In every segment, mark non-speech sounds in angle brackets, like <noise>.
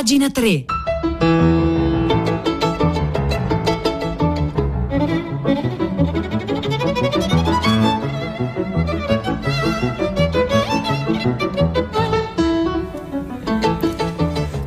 pagina 3.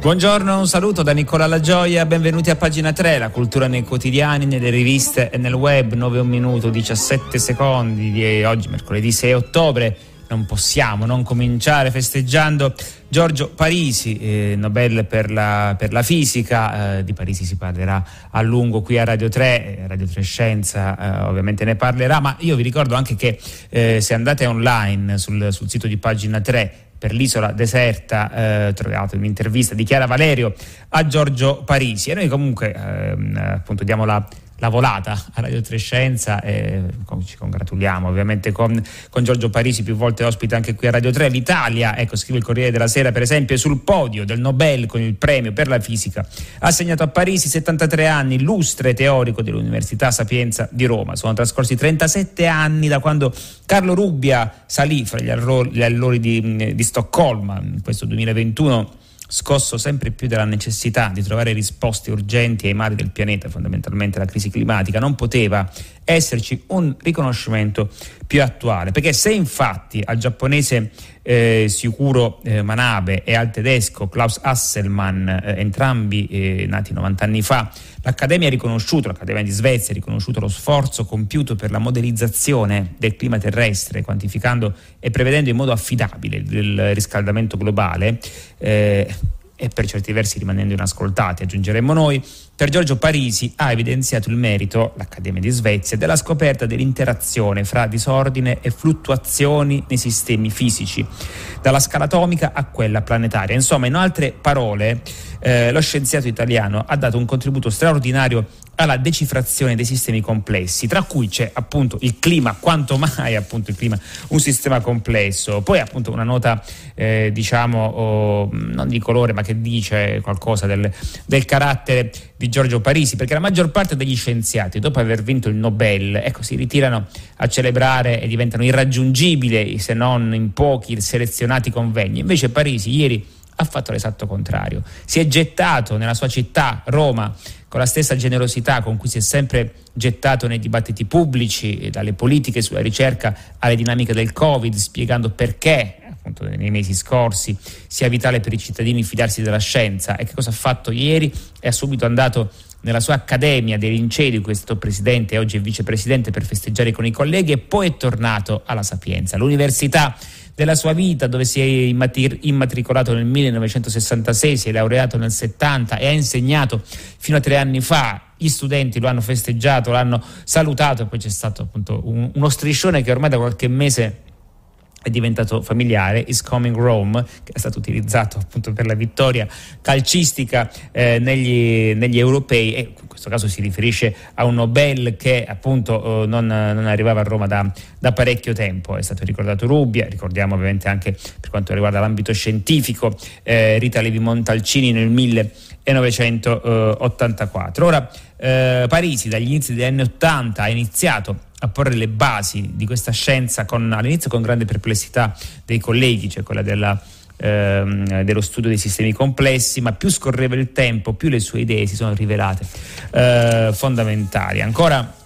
Buongiorno, un saluto da Nicola Lagioia, benvenuti a pagina 3, la cultura nei quotidiani, nelle riviste e nel web, 9 1 minuto 17 secondi di oggi mercoledì 6 ottobre. Non possiamo non cominciare festeggiando Giorgio Parisi, eh, Nobel per la, per la fisica, eh, di Parisi si parlerà a lungo qui a Radio 3, eh, Radio 3 Scienza eh, ovviamente ne parlerà, ma io vi ricordo anche che eh, se andate online sul, sul sito di pagina 3 per l'isola deserta, eh, trovato un'intervista di Chiara Valerio a Giorgio Parisi. E noi comunque ehm, appunto diamo la la volata a Radio Trescenza e ci congratuliamo ovviamente con, con, Giorgio Parisi, più volte ospite anche qui a Radio 3. L'Italia, ecco scrive il Corriere della Sera per esempio, è sul podio del Nobel con il premio per la fisica assegnato a Parisi, 73 anni, illustre teorico dell'Università Sapienza di Roma. Sono trascorsi 37 anni da quando Carlo Rubbia salì fra gli allori, di, di Stoccolma in questo 2021 scosso sempre più dalla necessità di trovare risposte urgenti ai mali del pianeta, fondamentalmente la crisi climatica, non poteva esserci un riconoscimento più attuale, perché se infatti al giapponese eh, Sicuro eh, Manabe e al tedesco Klaus Hasselmann, eh, entrambi eh, nati 90 anni fa, l'Accademia ha riconosciuto, l'Accademia di Svezia ha riconosciuto lo sforzo compiuto per la modellizzazione del clima terrestre, quantificando e prevedendo in modo affidabile il riscaldamento globale, eh, e per certi versi rimanendo inascoltati, aggiungeremmo noi, per Giorgio Parisi ha evidenziato il merito, l'Accademia di Svezia, della scoperta dell'interazione fra disordine e fluttuazioni nei sistemi fisici, dalla scala atomica a quella planetaria. Insomma, in altre parole, eh, lo scienziato italiano ha dato un contributo straordinario alla decifrazione dei sistemi complessi, tra cui c'è appunto il clima, quanto mai appunto il clima, un sistema complesso, poi appunto una nota eh, diciamo oh, non di colore ma che dice qualcosa del, del, carattere di Giorgio Parisi, perché la maggior parte degli scienziati dopo aver vinto il Nobel ecco, si ritirano a celebrare e diventano irraggiungibili se non in pochi selezionati convegni, invece Parisi ieri ha fatto l'esatto contrario, si è gettato nella sua città, Roma, con la stessa generosità con cui si è sempre gettato nei dibattiti pubblici, dalle politiche sulla ricerca alle dinamiche del Covid, spiegando perché appunto nei mesi scorsi sia vitale per i cittadini fidarsi della scienza. E che cosa ha fatto ieri? È subito andato nella sua accademia dei Lincei, questo presidente oggi è vicepresidente per festeggiare con i colleghi e poi è tornato alla Sapienza, l'università della sua vita dove si è immatricolato nel 1966, si è laureato nel 70 e ha insegnato fino a tre anni fa. Gli studenti lo hanno festeggiato, l'hanno salutato e poi c'è stato appunto un, uno striscione che ormai da qualche mese è diventato familiare, Is Coming Rome, che è stato utilizzato appunto per la vittoria calcistica eh, negli, negli, europei e in questo caso si riferisce a un Nobel che appunto eh, non, non, arrivava a Roma da, da, parecchio tempo, è stato ricordato Rubbia, ricordiamo ovviamente anche per quanto riguarda l'ambito scientifico eh, Rita Levi Montalcini nel 1984. Ora eh, Parisi dagli inizi degli anni 80 ha iniziato a porre le basi di questa scienza con, all'inizio con grande perplessità dei colleghi, cioè quella della, ehm, dello studio dei sistemi complessi, ma più scorreva il tempo, più le sue idee si sono rivelate eh, fondamentali. Ancora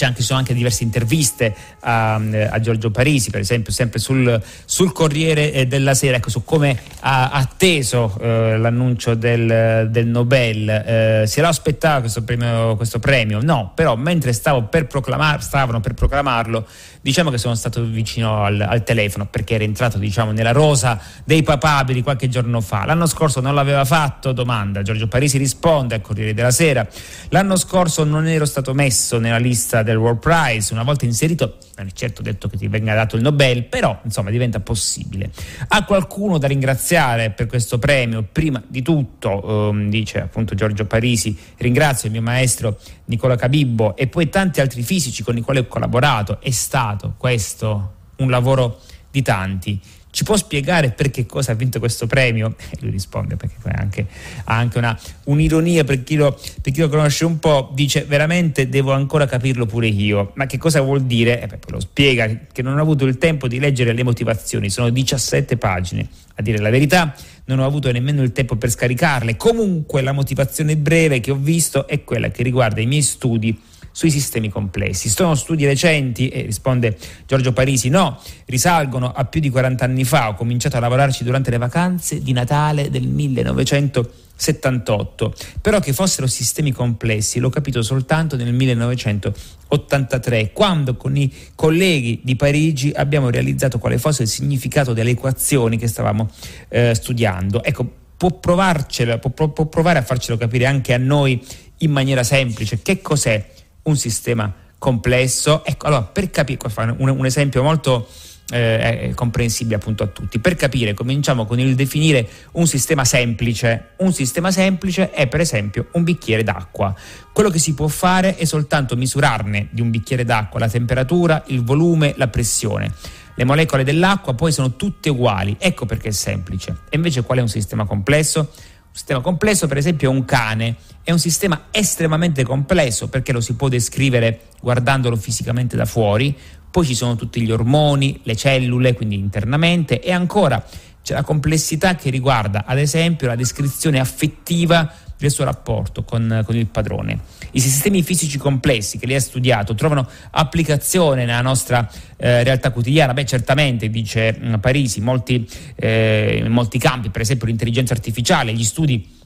anche, ci sono anche diverse interviste a, a, Giorgio Parisi, per esempio, sempre sul, sul Corriere eh, della Sera, ecco, su come ha atteso eh, l'annuncio del, del Nobel. Eh, se lo aspettava questo premio, questo premio? No, però mentre stavo per proclamar, stavano per proclamarlo, diciamo che sono stato vicino al, al telefono perché era entrato diciamo, nella rosa dei papabili qualche giorno fa. L'anno scorso non l'aveva fatto? Domanda. Giorgio Parisi risponde al Corriere della Sera. L'anno scorso non ero stato messo nella lista del World Prize, una volta inserito, non è certo detto che ti venga dato il Nobel, però insomma diventa possibile. Ha qualcuno da ringraziare per questo premio? Prima di tutto, ehm, dice appunto Giorgio Parisi, ringrazio il mio maestro Nicola Cabibbo e poi tanti altri fisici con i quali ho collaborato. È stato questo un lavoro di tanti. Ci può spiegare per che cosa ha vinto questo premio? E lui risponde perché anche, ha anche una, un'ironia per chi, lo, per chi, lo, conosce un po', dice veramente devo ancora capirlo pure io, ma che cosa vuol dire? E beh, lo spiega che non ho avuto il tempo di leggere le motivazioni, sono 17 pagine, a dire la verità non ho avuto nemmeno il tempo per scaricarle, comunque la motivazione breve che ho visto è quella che riguarda i miei studi sui sistemi complessi. Sono studi recenti? E risponde Giorgio Parisi, no, risalgono a più di 40 anni fa, ho cominciato a lavorarci durante le vacanze di Natale del 1978, però che fossero sistemi complessi l'ho capito soltanto nel 1983, quando con i colleghi di Parigi abbiamo realizzato quale fosse il significato delle equazioni che stavamo eh, studiando. Ecco, può, provarcela, può, può provare a farcelo capire anche a noi in maniera semplice che cos'è un sistema complesso. Ecco, allora, per capire, un, un esempio molto eh, comprensibile appunto a tutti. Per capire, cominciamo con il definire un sistema semplice. Un sistema semplice è per esempio un bicchiere d'acqua. Quello che si può fare è soltanto misurarne di un bicchiere d'acqua la temperatura, il volume, la pressione. Le molecole dell'acqua poi sono tutte uguali, ecco perché è semplice. E invece qual è un sistema complesso? Sistema complesso, per esempio, è un cane. È un sistema estremamente complesso perché lo si può descrivere guardandolo fisicamente da fuori. Poi ci sono tutti gli ormoni, le cellule, quindi internamente, e ancora c'è la complessità che riguarda, ad esempio, la descrizione affettiva del suo rapporto con, con, il padrone. I sistemi fisici complessi che lei ha studiato trovano applicazione nella nostra eh, realtà quotidiana? Beh, certamente, dice Parisi, molti, eh, in molti campi, per esempio l'intelligenza artificiale, gli studi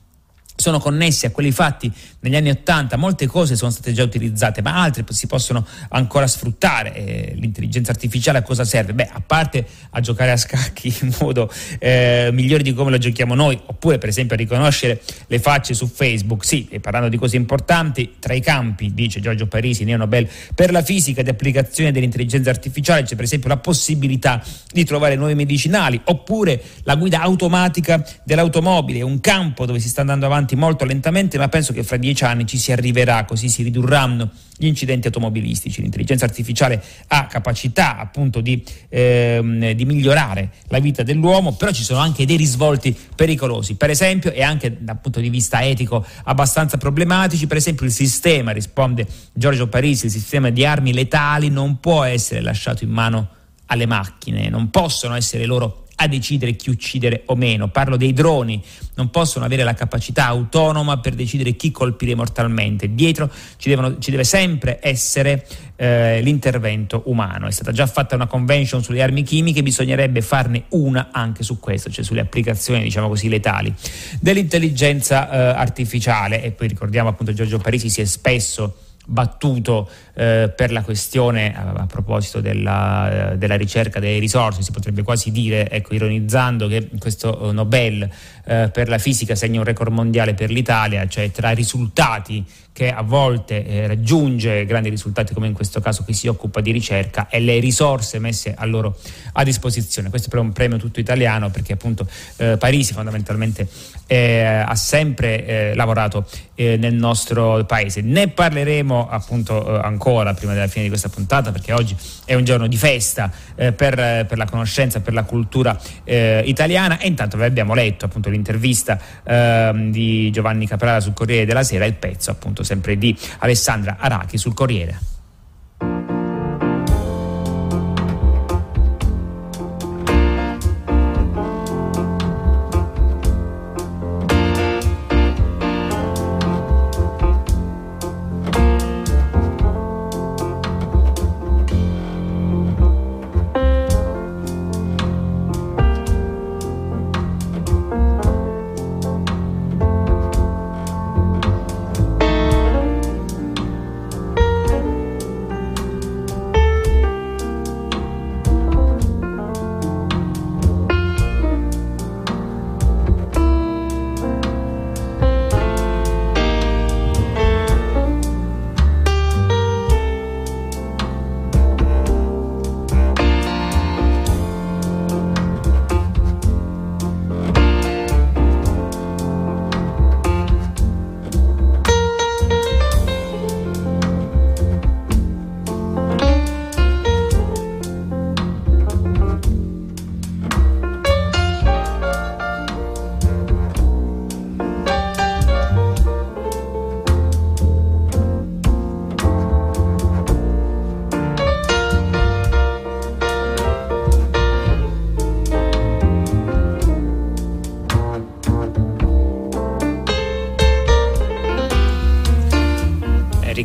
sono connessi a quelli fatti negli anni Ottanta, molte cose sono state già utilizzate, ma altre si possono ancora sfruttare. Eh, l'intelligenza artificiale a cosa serve? Beh, a parte a giocare a scacchi <laughs> in modo eh, migliore di come lo giochiamo noi, oppure per esempio a riconoscere le facce su Facebook, sì, e parlando di cose importanti, tra i campi, dice Giorgio Parisi, Neo Nobel, per la fisica di applicazione dell'intelligenza artificiale c'è per esempio la possibilità di trovare nuovi medicinali, oppure la guida automatica dell'automobile, un campo dove si sta andando avanti avanti molto lentamente, ma penso che fra dieci anni ci si arriverà, così si ridurranno gli incidenti automobilistici. L'intelligenza artificiale ha capacità appunto di, ehm, di migliorare la vita dell'uomo, però ci sono anche dei risvolti pericolosi, per esempio, e anche dal punto di vista etico abbastanza problematici, per esempio il sistema, risponde Giorgio Parisi, il sistema di armi letali non può essere lasciato in mano alle macchine, non possono essere loro a decidere chi uccidere o meno. Parlo dei droni, non possono avere la capacità autonoma per decidere chi colpire mortalmente. Dietro ci, devono, ci deve sempre essere eh, l'intervento umano. È stata già fatta una convention sulle armi chimiche, bisognerebbe farne una anche su questo, cioè sulle applicazioni, diciamo così, letali dell'intelligenza eh, artificiale. E poi ricordiamo appunto Giorgio Parisi si è spesso battuto eh, per la questione a, a proposito della, eh, della, ricerca delle risorse, si potrebbe quasi dire, ecco, ironizzando, che questo Nobel eh, per la fisica segna un record mondiale per l'Italia, cioè tra i risultati che a volte eh, raggiunge grandi risultati come in questo caso chi si occupa di ricerca e le risorse messe a loro a disposizione. Questo è però un premio tutto italiano perché appunto eh, Parisi fondamentalmente eh, ha sempre eh, lavorato eh, nel nostro paese. Ne parleremo appunto ancora prima della fine di questa puntata perché oggi è un giorno di festa per, per, la conoscenza, per la cultura italiana e intanto vi abbiamo letto appunto l'intervista ehm, di Giovanni Caprara sul Corriere della Sera, il pezzo appunto sempre di Alessandra Arachi sul Corriere.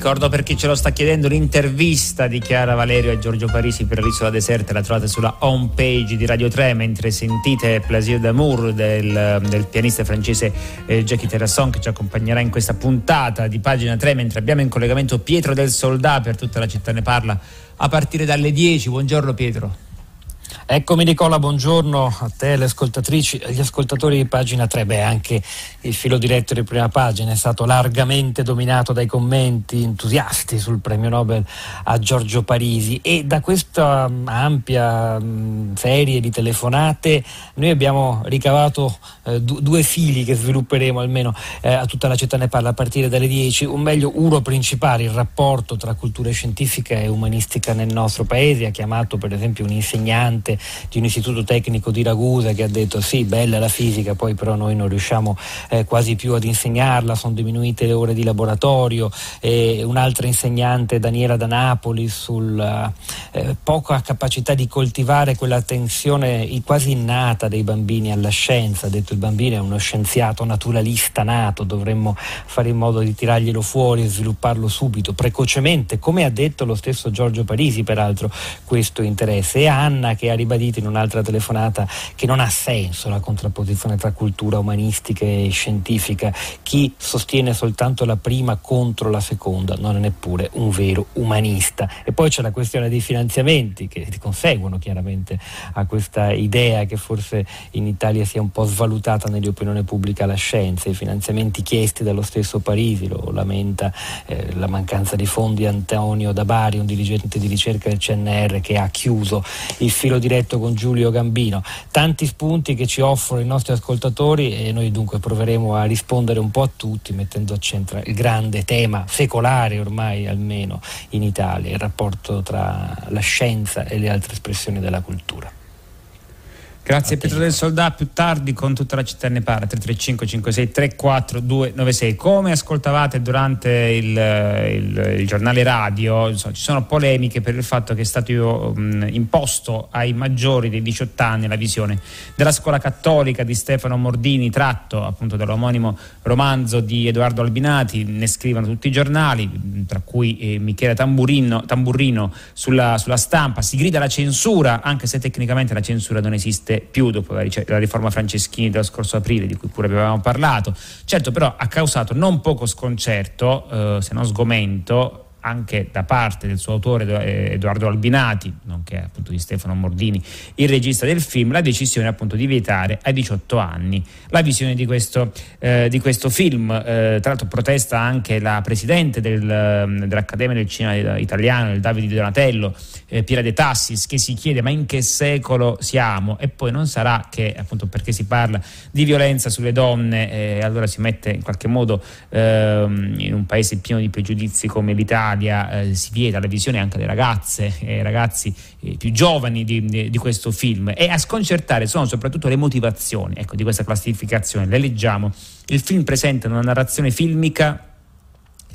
Ricordo per chi ce lo sta chiedendo l'intervista di Chiara Valerio e Giorgio Parisi per l'isola deserta, la trovate sulla home page di Radio 3 mentre sentite Plaisir d'amour del, del pianista francese eh, Jackie Terrasson che ci accompagnerà in questa puntata di pagina 3 mentre abbiamo in collegamento Pietro del Soldà per tutta la città ne parla a partire dalle 10. Buongiorno Pietro. Eccomi Nicola, buongiorno a te, alle ascoltatrici agli ascoltatori di pagina 3. Beh, anche il filo diretto di prima pagina è stato largamente dominato dai commenti entusiasti sul premio Nobel a Giorgio Parisi e da questa mm, ampia mm, serie di telefonate noi abbiamo ricavato eh, du- due fili che svilupperemo almeno eh, a tutta la città ne parla a partire dalle 10, un meglio uno principale, il rapporto tra cultura scientifica e umanistica nel nostro paese, ha chiamato per esempio un insegnante di un istituto tecnico di Ragusa che ha detto sì, bella la fisica, poi però noi non riusciamo eh, quasi più ad insegnarla, sono diminuite le ore di laboratorio. E un'altra insegnante, Daniela da Napoli, sulla eh, poca capacità di coltivare quella tensione quasi innata dei bambini alla scienza. Ha detto il bambino è uno scienziato naturalista nato, dovremmo fare in modo di tirarglielo fuori e svilupparlo subito, precocemente, come ha detto lo stesso Giorgio Parisi, peraltro, questo interesse. E Anna che ha ribadito in un'altra telefonata che non ha senso la contrapposizione tra cultura umanistica e scientifica. Chi sostiene soltanto la prima contro la seconda non è neppure un vero umanista. E poi c'è la questione dei finanziamenti che conseguono chiaramente a questa idea che forse in Italia sia un po' svalutata nell'opinione pubblica la scienza. I finanziamenti chiesti dallo stesso Parisi, lo lamenta eh, la mancanza di fondi Antonio da Bari, un dirigente di ricerca del CNR che ha chiuso il filo diretto con Giulio Gambino. Tanti spunti che ci offrono i nostri ascoltatori e noi dunque proveremo a rispondere un po' a tutti mettendo a centro il grande tema secolare ormai almeno in Italia, il rapporto tra la scienza e le altre espressioni della cultura. Grazie Pietro del Soldà, più tardi con tutta la città ne parla. 335 56 34 296. Come ascoltavate durante il, il, il giornale radio, so, ci sono polemiche per il fatto che è stato um, imposto ai maggiori dei 18 anni la visione della scuola cattolica di Stefano Mordini, tratto appunto dall'omonimo romanzo di Edoardo Albinati, ne scrivono tutti i giornali, tra cui eh, Michele Tamburino, Tamburrino sulla, sulla stampa, si grida la censura, anche se tecnicamente la censura non esiste esiste più dopo la, la, riforma Franceschini dello scorso aprile, di cui pure avevamo parlato. Certo, però ha causato non poco sconcerto, eh, se non sgomento, anche da parte del suo autore eh, Edoardo Albinati, nonché appunto di Stefano Mordini, il regista del film, la decisione appunto di vietare ai 18 anni la visione di questo, eh, di questo film. Eh, tra l'altro protesta anche la presidente del, mm, dell'Accademia del Cinema Italiano, il Davide Donatello, eh, Piera De Tassis, che si chiede ma in che secolo siamo? E poi non sarà che appunto perché si parla di violenza sulle donne, eh, allora si mette in qualche modo ehm, in un paese pieno di pregiudizi come l'Italia Italia eh, si vieta la visione anche delle ragazze e ragazzi eh, più giovani di, di, questo film e a sconcertare sono soprattutto le motivazioni ecco, di questa classificazione. Le leggiamo. Il film presenta una narrazione filmica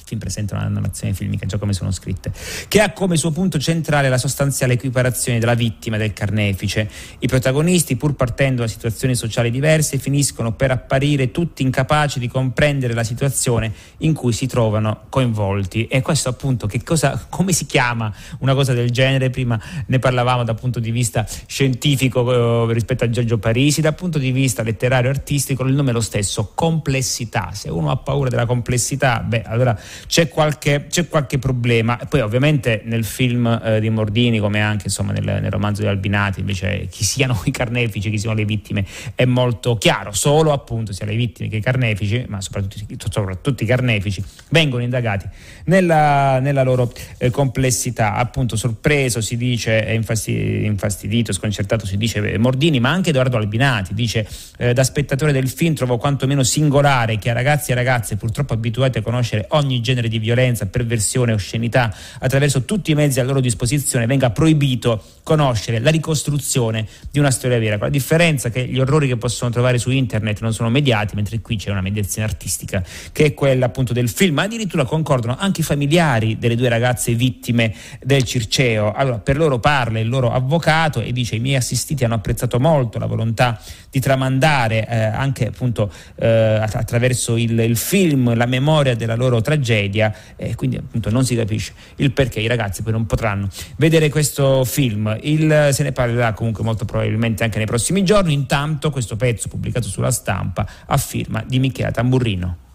film presentano una narrazione filmica, già come sono scritte, che ha come suo punto centrale la sostanziale equiparazione della vittima e del carnefice. I protagonisti, pur partendo da situazioni sociali diverse, finiscono per apparire tutti incapaci di comprendere la situazione in cui si trovano coinvolti. E questo appunto, cosa, come si chiama una cosa del genere? Prima ne parlavamo dal punto di vista scientifico eh, rispetto a Giorgio Parisi, dal punto di vista letterario e artistico il nome è lo stesso, complessità. Se uno ha paura della complessità, beh, allora c'è qualche, c'è qualche problema. Poi ovviamente nel film eh, di Mordini, come anche insomma, nel, nel, romanzo di Albinati, invece chi siano <laughs> i carnefici, chi siano le vittime, è molto chiaro. Solo appunto sia le vittime che i carnefici, ma soprattutto, soprattutto i carnefici, vengono indagati nella, nella loro eh, complessità. Appunto sorpreso si dice, infastidito, sconcertato si dice Mordini, ma anche Edoardo Albinati dice eh, da spettatore del film trovo quantomeno singolare che a ragazzi e ragazze purtroppo abituati a conoscere ogni genere di violenza, perversione, oscenità attraverso tutti i mezzi a loro disposizione venga proibito conoscere la ricostruzione di una storia vera, con la differenza che gli orrori che possono trovare su internet non sono mediati, mentre qui c'è una mediazione artistica che è quella appunto del film, ma addirittura concordano anche i familiari delle due ragazze vittime del Circeo. Allora, per loro parla il loro avvocato e dice i miei assistiti hanno apprezzato molto la volontà di tramandare eh, anche appunto eh, attraverso il, il film la memoria della loro tragedia tragedia e quindi appunto non si capisce il perché i ragazzi poi non potranno vedere questo film. Il, se ne parlerà comunque molto probabilmente anche nei prossimi giorni. Intanto questo pezzo pubblicato sulla stampa a firma di Michela Tamburrino.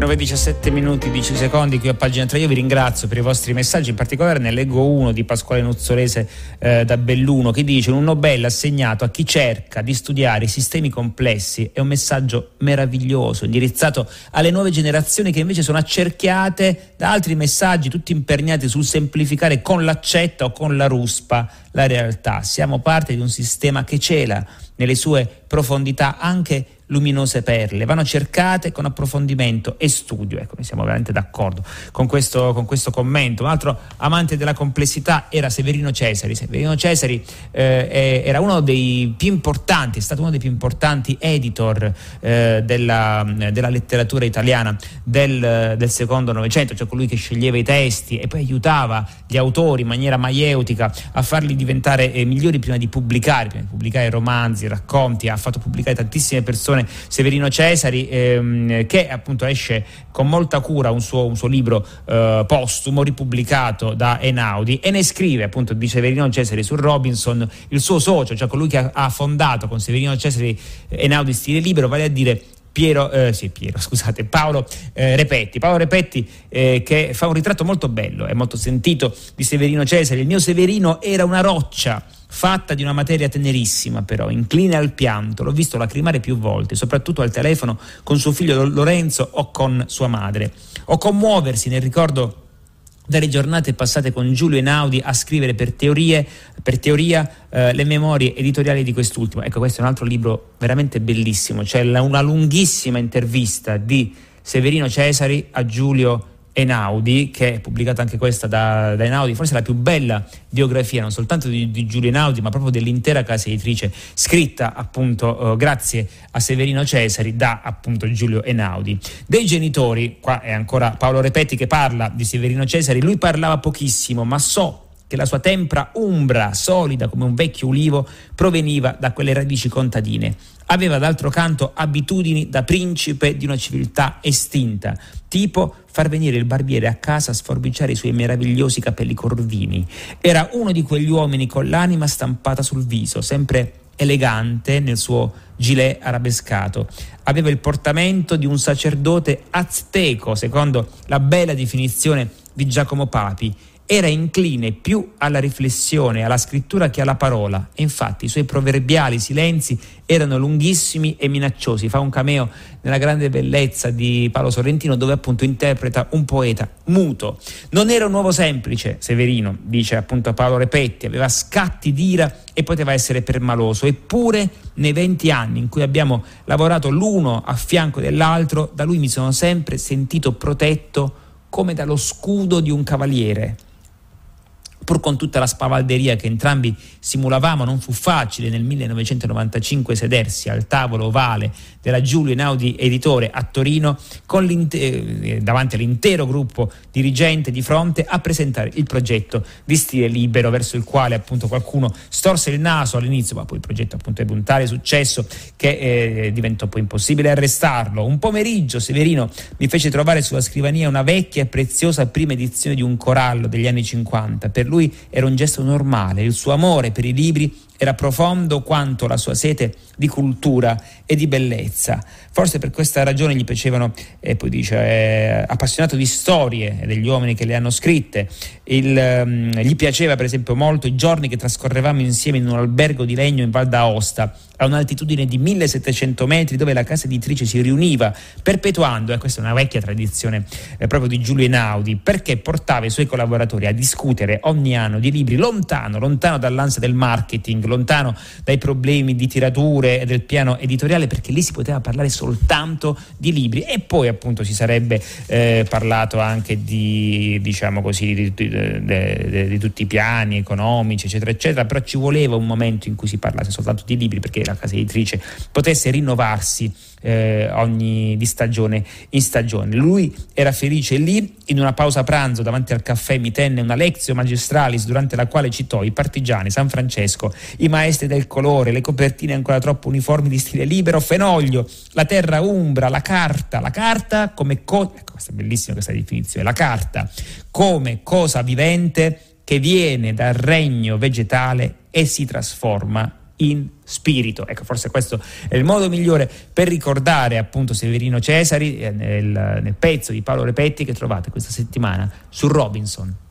17 minuti 10 secondi qui a pagina 3 io vi ringrazio per i vostri messaggi in particolare ne leggo uno di Pasquale Nuzzolese eh, da Belluno che dice un Nobel assegnato a chi cerca di studiare i sistemi complessi è un messaggio meraviglioso indirizzato alle nuove generazioni che invece sono accerchiate da altri messaggi tutti imperniati sul semplificare con l'accetta o con la ruspa la realtà. Siamo parte di un sistema che cela nelle sue profondità anche luminose perle, vanno cercate con approfondimento e studio. Ecco, noi siamo veramente d'accordo con questo, con questo commento. Un altro amante della complessità era Severino Cesari. Severino Cesari eh, era uno dei più importanti, è stato uno dei più importanti editor eh, della, della, letteratura italiana del, del secondo Novecento, cioè colui che sceglieva i testi e poi aiutava gli autori in maniera maieutica a farli diventare eh, migliori prima di pubblicare, prima di pubblicare romanzi, racconti, ha fatto pubblicare tantissime persone Fondazione Severino Cesari, ehm, che appunto esce con molta cura un suo, un suo libro eh, postumo ripubblicato da Enaudi e ne scrive appunto di Severino Cesari su Robinson il suo socio, cioè colui che ha, ha fondato con Severino Cesari Enaudi Stile Libero, vale a dire Piero, eh, sì, Piero, <laughs> scusate, Paolo eh, Repetti. Paolo Repetti eh, che fa un ritratto molto bello e molto sentito di Severino Cesari. Il mio Severino era una roccia fatta di una materia tenerissima però, incline al pianto, l'ho visto lacrimare più volte, soprattutto al telefono con suo figlio Lorenzo o con sua madre, o commuoversi nel ricordo delle giornate passate con Giulio Einaudi a scrivere per, teorie, per teoria eh, le memorie editoriali di quest'ultimo. Ecco, questo è un altro libro veramente bellissimo, c'è una lunghissima intervista di Severino Cesari a Giulio Einaudi, che è pubblicata anche questa da, da Einaudi, forse la più bella biografia non soltanto di, di Giulio Einaudi, ma proprio dell'intera casa editrice, scritta appunto eh, grazie a Severino Cesari da appunto Giulio Einaudi. Dei genitori, qua è ancora Paolo Repetti che parla di Severino Cesari, lui parlava pochissimo, ma so che la sua tempra umbra, solida come un vecchio ulivo, proveniva da quelle radici contadine. Aveva d'altro canto abitudini da principe di una civiltà estinta, tipo far venire il barbiere a casa a sforbiciare i suoi meravigliosi capelli corvini. Era uno di quegli uomini con l'anima stampata sul viso, sempre elegante nel suo gilet arabescato. Aveva il portamento di un sacerdote azteco, secondo la bella definizione di Giacomo Papi, era incline più alla riflessione, alla scrittura che alla parola e infatti i suoi proverbiali silenzi erano lunghissimi e minacciosi. Fa un cameo nella grande bellezza di Paolo Sorrentino dove appunto interpreta un poeta muto. Non era un uomo semplice, Severino, dice appunto Paolo Repetti, aveva scatti d'ira e poteva essere permaloso, eppure nei 20 anni in cui abbiamo lavorato l'uno a fianco dell'altro, da lui mi sono sempre sentito protetto come dallo scudo di un cavaliere pur con tutta la spavalderia che entrambi simulavamo, non fu facile nel 1995 sedersi al tavolo ovale della Giulio Einaudi Editore a Torino eh, davanti all'intero gruppo dirigente di fronte a presentare il progetto di stile libero verso il quale appunto qualcuno storse il naso all'inizio, ma poi il progetto appunto ebbe un tale successo che eh, diventò poi impossibile arrestarlo. Un pomeriggio Severino mi fece trovare sulla scrivania una vecchia e preziosa prima edizione di un corallo degli anni 50. Per lui era un gesto normale, il suo amore per i libri era profondo quanto la sua sete di cultura e di bellezza. Forse per questa ragione gli piacevano, e poi dice, è appassionato di storie e degli uomini che le hanno scritte. Il, um, gli piaceva per esempio molto i giorni che trascorrevamo insieme in un albergo di legno in Val d'Aosta a un'altitudine di 1700 metri dove la casa editrice si riuniva perpetuando, e questa è una vecchia tradizione eh, proprio di Giulio Einaudi, perché portava i suoi collaboratori a discutere ogni anno di libri lontano, lontano dall'ansia del marketing, lontano dai problemi di tirature e del piano editoriale, perché lì si poteva parlare soltanto di libri. E poi appunto si sarebbe eh, parlato anche di, diciamo così, di, di, di, di tutti i piani economici, eccetera, eccetera, però ci voleva un momento in cui si parlasse soltanto di libri perché la casa editrice potesse rinnovarsi eh, ogni di stagione in stagione. Lui era felice lì, in una pausa pranzo davanti al caffè mi tenne una lezione magistralis durante la quale citò i partigiani, San Francesco, i maestri del colore, le copertine ancora troppo uniformi di stile libero, Fenoglio, la terra umbra, la carta, la carta come cosa, ecco questa è bellissima questa definizione, la carta come cosa vivente che viene dal regno vegetale e si trasforma in spirito. Ecco, forse questo è il modo migliore per ricordare appunto Severino Cesari eh, nel, nel pezzo di Paolo Repetti che trovate questa settimana su Robinson.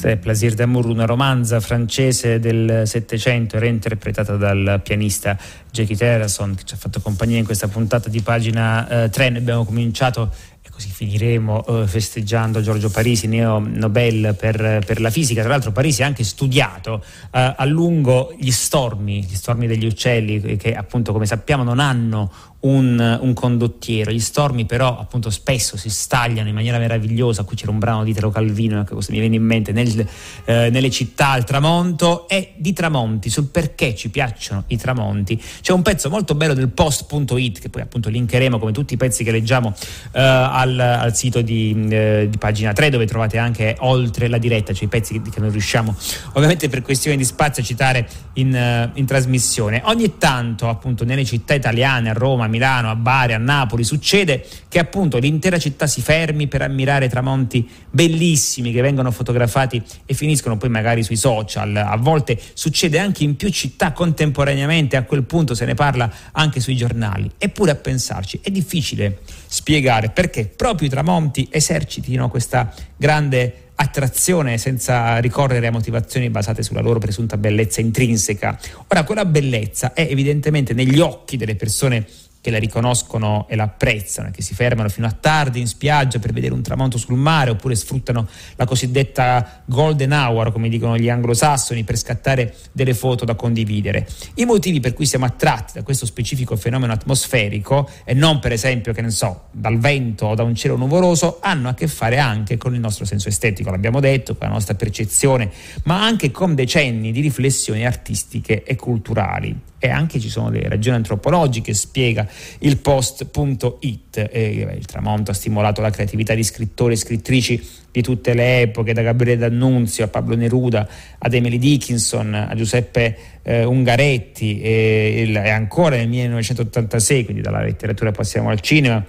Questa è Plaisir d'amour, una romanza francese del Settecento, reinterpretata dal pianista Jackie Terrason, che ci ha fatto compagnia in questa puntata di pagina eh, 3. Ne abbiamo cominciato così finiremo eh, festeggiando Giorgio Parisi, neo Nobel per, per, la fisica. Tra l'altro Parisi ha anche studiato eh, a lungo gli stormi, gli stormi degli uccelli che appunto come sappiamo non hanno un, un, condottiero. Gli stormi però appunto spesso si stagliano in maniera meravigliosa, qui c'era un brano di Tero Calvino che mi viene in mente, nel, eh, nelle città al tramonto e di tramonti, sul perché ci piacciono i tramonti. C'è un pezzo molto bello del post.it che poi appunto linkeremo come tutti i pezzi che leggiamo eh, al, al, sito di, eh, di, pagina 3 dove trovate anche oltre la diretta, cioè i pezzi che, che non riusciamo ovviamente per questioni di spazio a citare in, uh, in trasmissione. Ogni tanto appunto nelle città italiane, a Roma, Milano, a Bari, a Napoli, succede che appunto l'intera città si fermi per ammirare tramonti bellissimi che vengono fotografati e finiscono poi magari sui social. A volte succede anche in più città contemporaneamente, a quel punto se ne parla anche sui giornali. Eppure a pensarci è difficile spiegare perché proprio i tramonti esercitino questa grande attrazione senza ricorrere a motivazioni basate sulla loro presunta bellezza intrinseca. Ora, quella bellezza è evidentemente negli occhi delle persone che la riconoscono e la apprezzano, che si fermano fino a tardi in spiaggia per vedere un tramonto sul mare oppure sfruttano la cosiddetta golden hour, come dicono gli anglosassoni, per scattare delle foto da condividere. I motivi per cui siamo attratti da questo specifico fenomeno atmosferico e non per esempio, che ne so, dal vento o da un cielo nuvoloso, hanno a che fare anche con il nostro senso estetico, l'abbiamo detto, con la nostra percezione, ma anche con decenni di riflessioni artistiche e culturali. E anche ci sono delle ragioni antropologiche, spiega il post.it. Il tramonto ha stimolato la creatività di scrittori e scrittrici di tutte le epoche, da Gabriele D'Annunzio a Pablo Neruda, ad Emily Dickinson, a Giuseppe eh, Ungaretti e, e ancora nel 1986, quindi dalla letteratura passiamo al cinema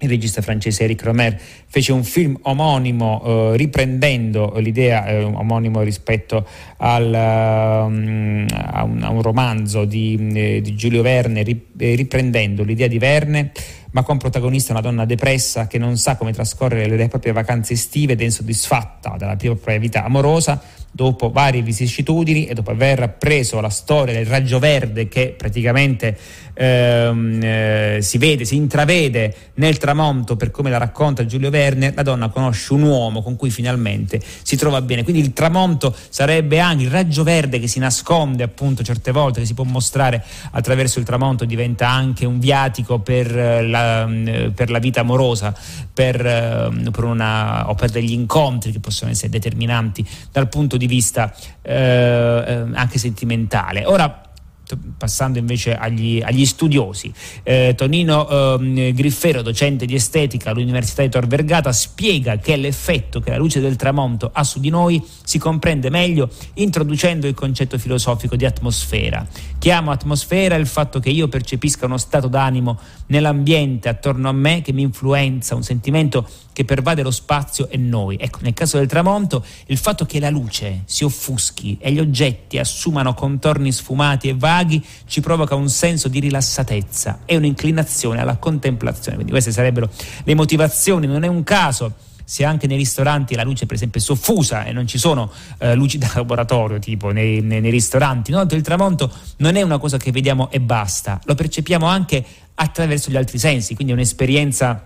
il regista francese Eric Romer fece un film omonimo eh, riprendendo l'idea eh, omonimo rispetto al, um, a, un, a, un, romanzo di, eh, di Giulio Verne eh, riprendendo l'idea di Verne ma con protagonista una donna depressa che non sa come trascorrere le proprie vacanze estive ed è insoddisfatta dalla propria vita amorosa dopo varie vicissitudini e dopo aver appreso la storia del raggio verde che praticamente ehm, eh, si vede, si intravede nel tramonto per come la racconta Giulio Verne, la donna conosce un uomo con cui finalmente si trova bene. Quindi il tramonto sarebbe il raggio verde che si nasconde appunto certe volte, che si può mostrare attraverso il tramonto, diventa anche un viatico per eh, la, mm, per la vita amorosa, per, ehm, per una, o per degli incontri che possono essere determinanti dal punto di vista eh, eh anche sentimentale. Ora, passando invece agli, agli studiosi. Eh, Tonino eh, Griffero, docente di estetica all'Università di Tor Vergata, spiega che l'effetto che la luce del tramonto ha su di noi si comprende meglio introducendo il concetto filosofico di atmosfera. Chiamo atmosfera il fatto che io percepisca uno stato d'animo nell'ambiente attorno a me che mi influenza, un sentimento che pervade lo spazio e noi. Ecco, nel caso del tramonto, il fatto che la luce si offuschi e gli oggetti assumano contorni sfumati e vaghi ci provoca un senso di rilassatezza e un'inclinazione alla contemplazione. Quindi queste sarebbero le motivazioni, non è un caso se anche nei ristoranti la luce per esempio è soffusa e non ci sono eh, luci da laboratorio tipo nei, nei, nei ristoranti, no? il tramonto non è una cosa che vediamo e basta, lo percepiamo anche attraverso gli altri sensi, quindi è un'esperienza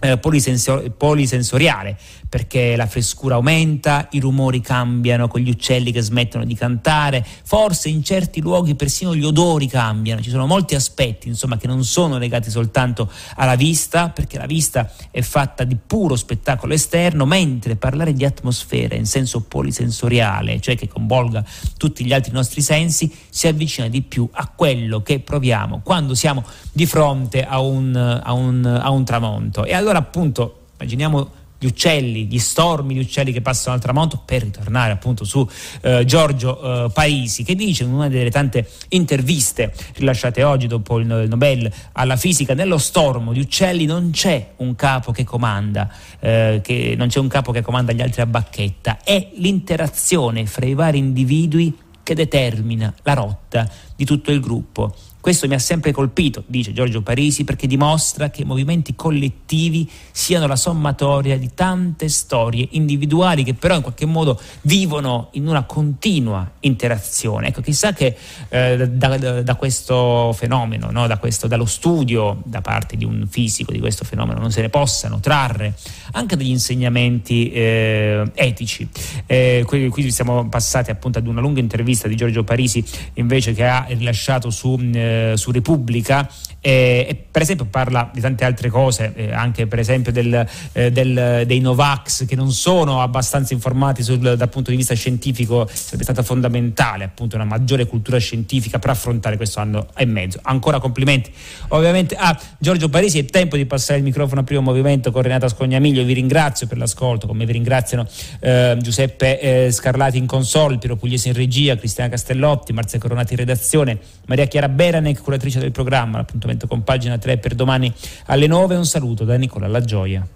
eh, polisensor- polisensoriale perché la frescura aumenta, i rumori cambiano con gli uccelli che smettono di cantare, forse in certi luoghi persino gli odori cambiano, ci sono molti aspetti insomma che non sono legati soltanto alla vista perché la vista è fatta di puro spettacolo esterno, mentre parlare di atmosfera in senso polisensoriale, cioè che coinvolga tutti gli altri nostri sensi, si avvicina di più a quello che proviamo quando siamo di fronte a un, a un, a un tramonto. E allora allora appunto immaginiamo gli uccelli, gli stormi di uccelli che passano al tramonto, per ritornare appunto su eh, Giorgio eh, Parisi, che dice in una delle tante interviste rilasciate oggi dopo il Nobel alla fisica, nello stormo di uccelli non c'è un capo che comanda, eh, che non c'è un capo che comanda gli altri a bacchetta, è l'interazione fra i vari individui che determina la rotta di tutto il gruppo. Questo mi ha sempre colpito, dice Giorgio Parisi, perché dimostra che i movimenti collettivi siano la sommatoria di tante storie individuali che però in qualche modo vivono in una continua interazione. Ecco, chissà che eh, da, da, da, questo fenomeno, no? da questo, dallo studio da parte di un fisico di questo fenomeno non se ne possano trarre anche degli insegnamenti eh, etici. Eh, qui, qui, siamo passati appunto ad una lunga intervista di Giorgio Parisi invece che ha rilasciato su eh, su Repubblica e, e, per esempio parla di tante altre cose, eh, anche per esempio del, eh, del, dei Novax che non sono abbastanza informati sul, dal punto di vista scientifico, sarebbe stata fondamentale appunto una maggiore cultura scientifica per affrontare questo anno e mezzo. Ancora complimenti ovviamente a Giorgio Parisi, è tempo di passare il microfono a primo movimento con Renata Scognamiglio, vi ringrazio per l'ascolto, come vi ringraziano eh, Giuseppe eh, Scarlati in console, Piero Pugliese in regia, Cristiana Castellotti, Marzia Coronati in redazione, Maria Chiara Bera Beranec, curatrice del programma. L'appuntamento con pagina 3 per domani alle 9. Un saluto da Nicola La Gioia.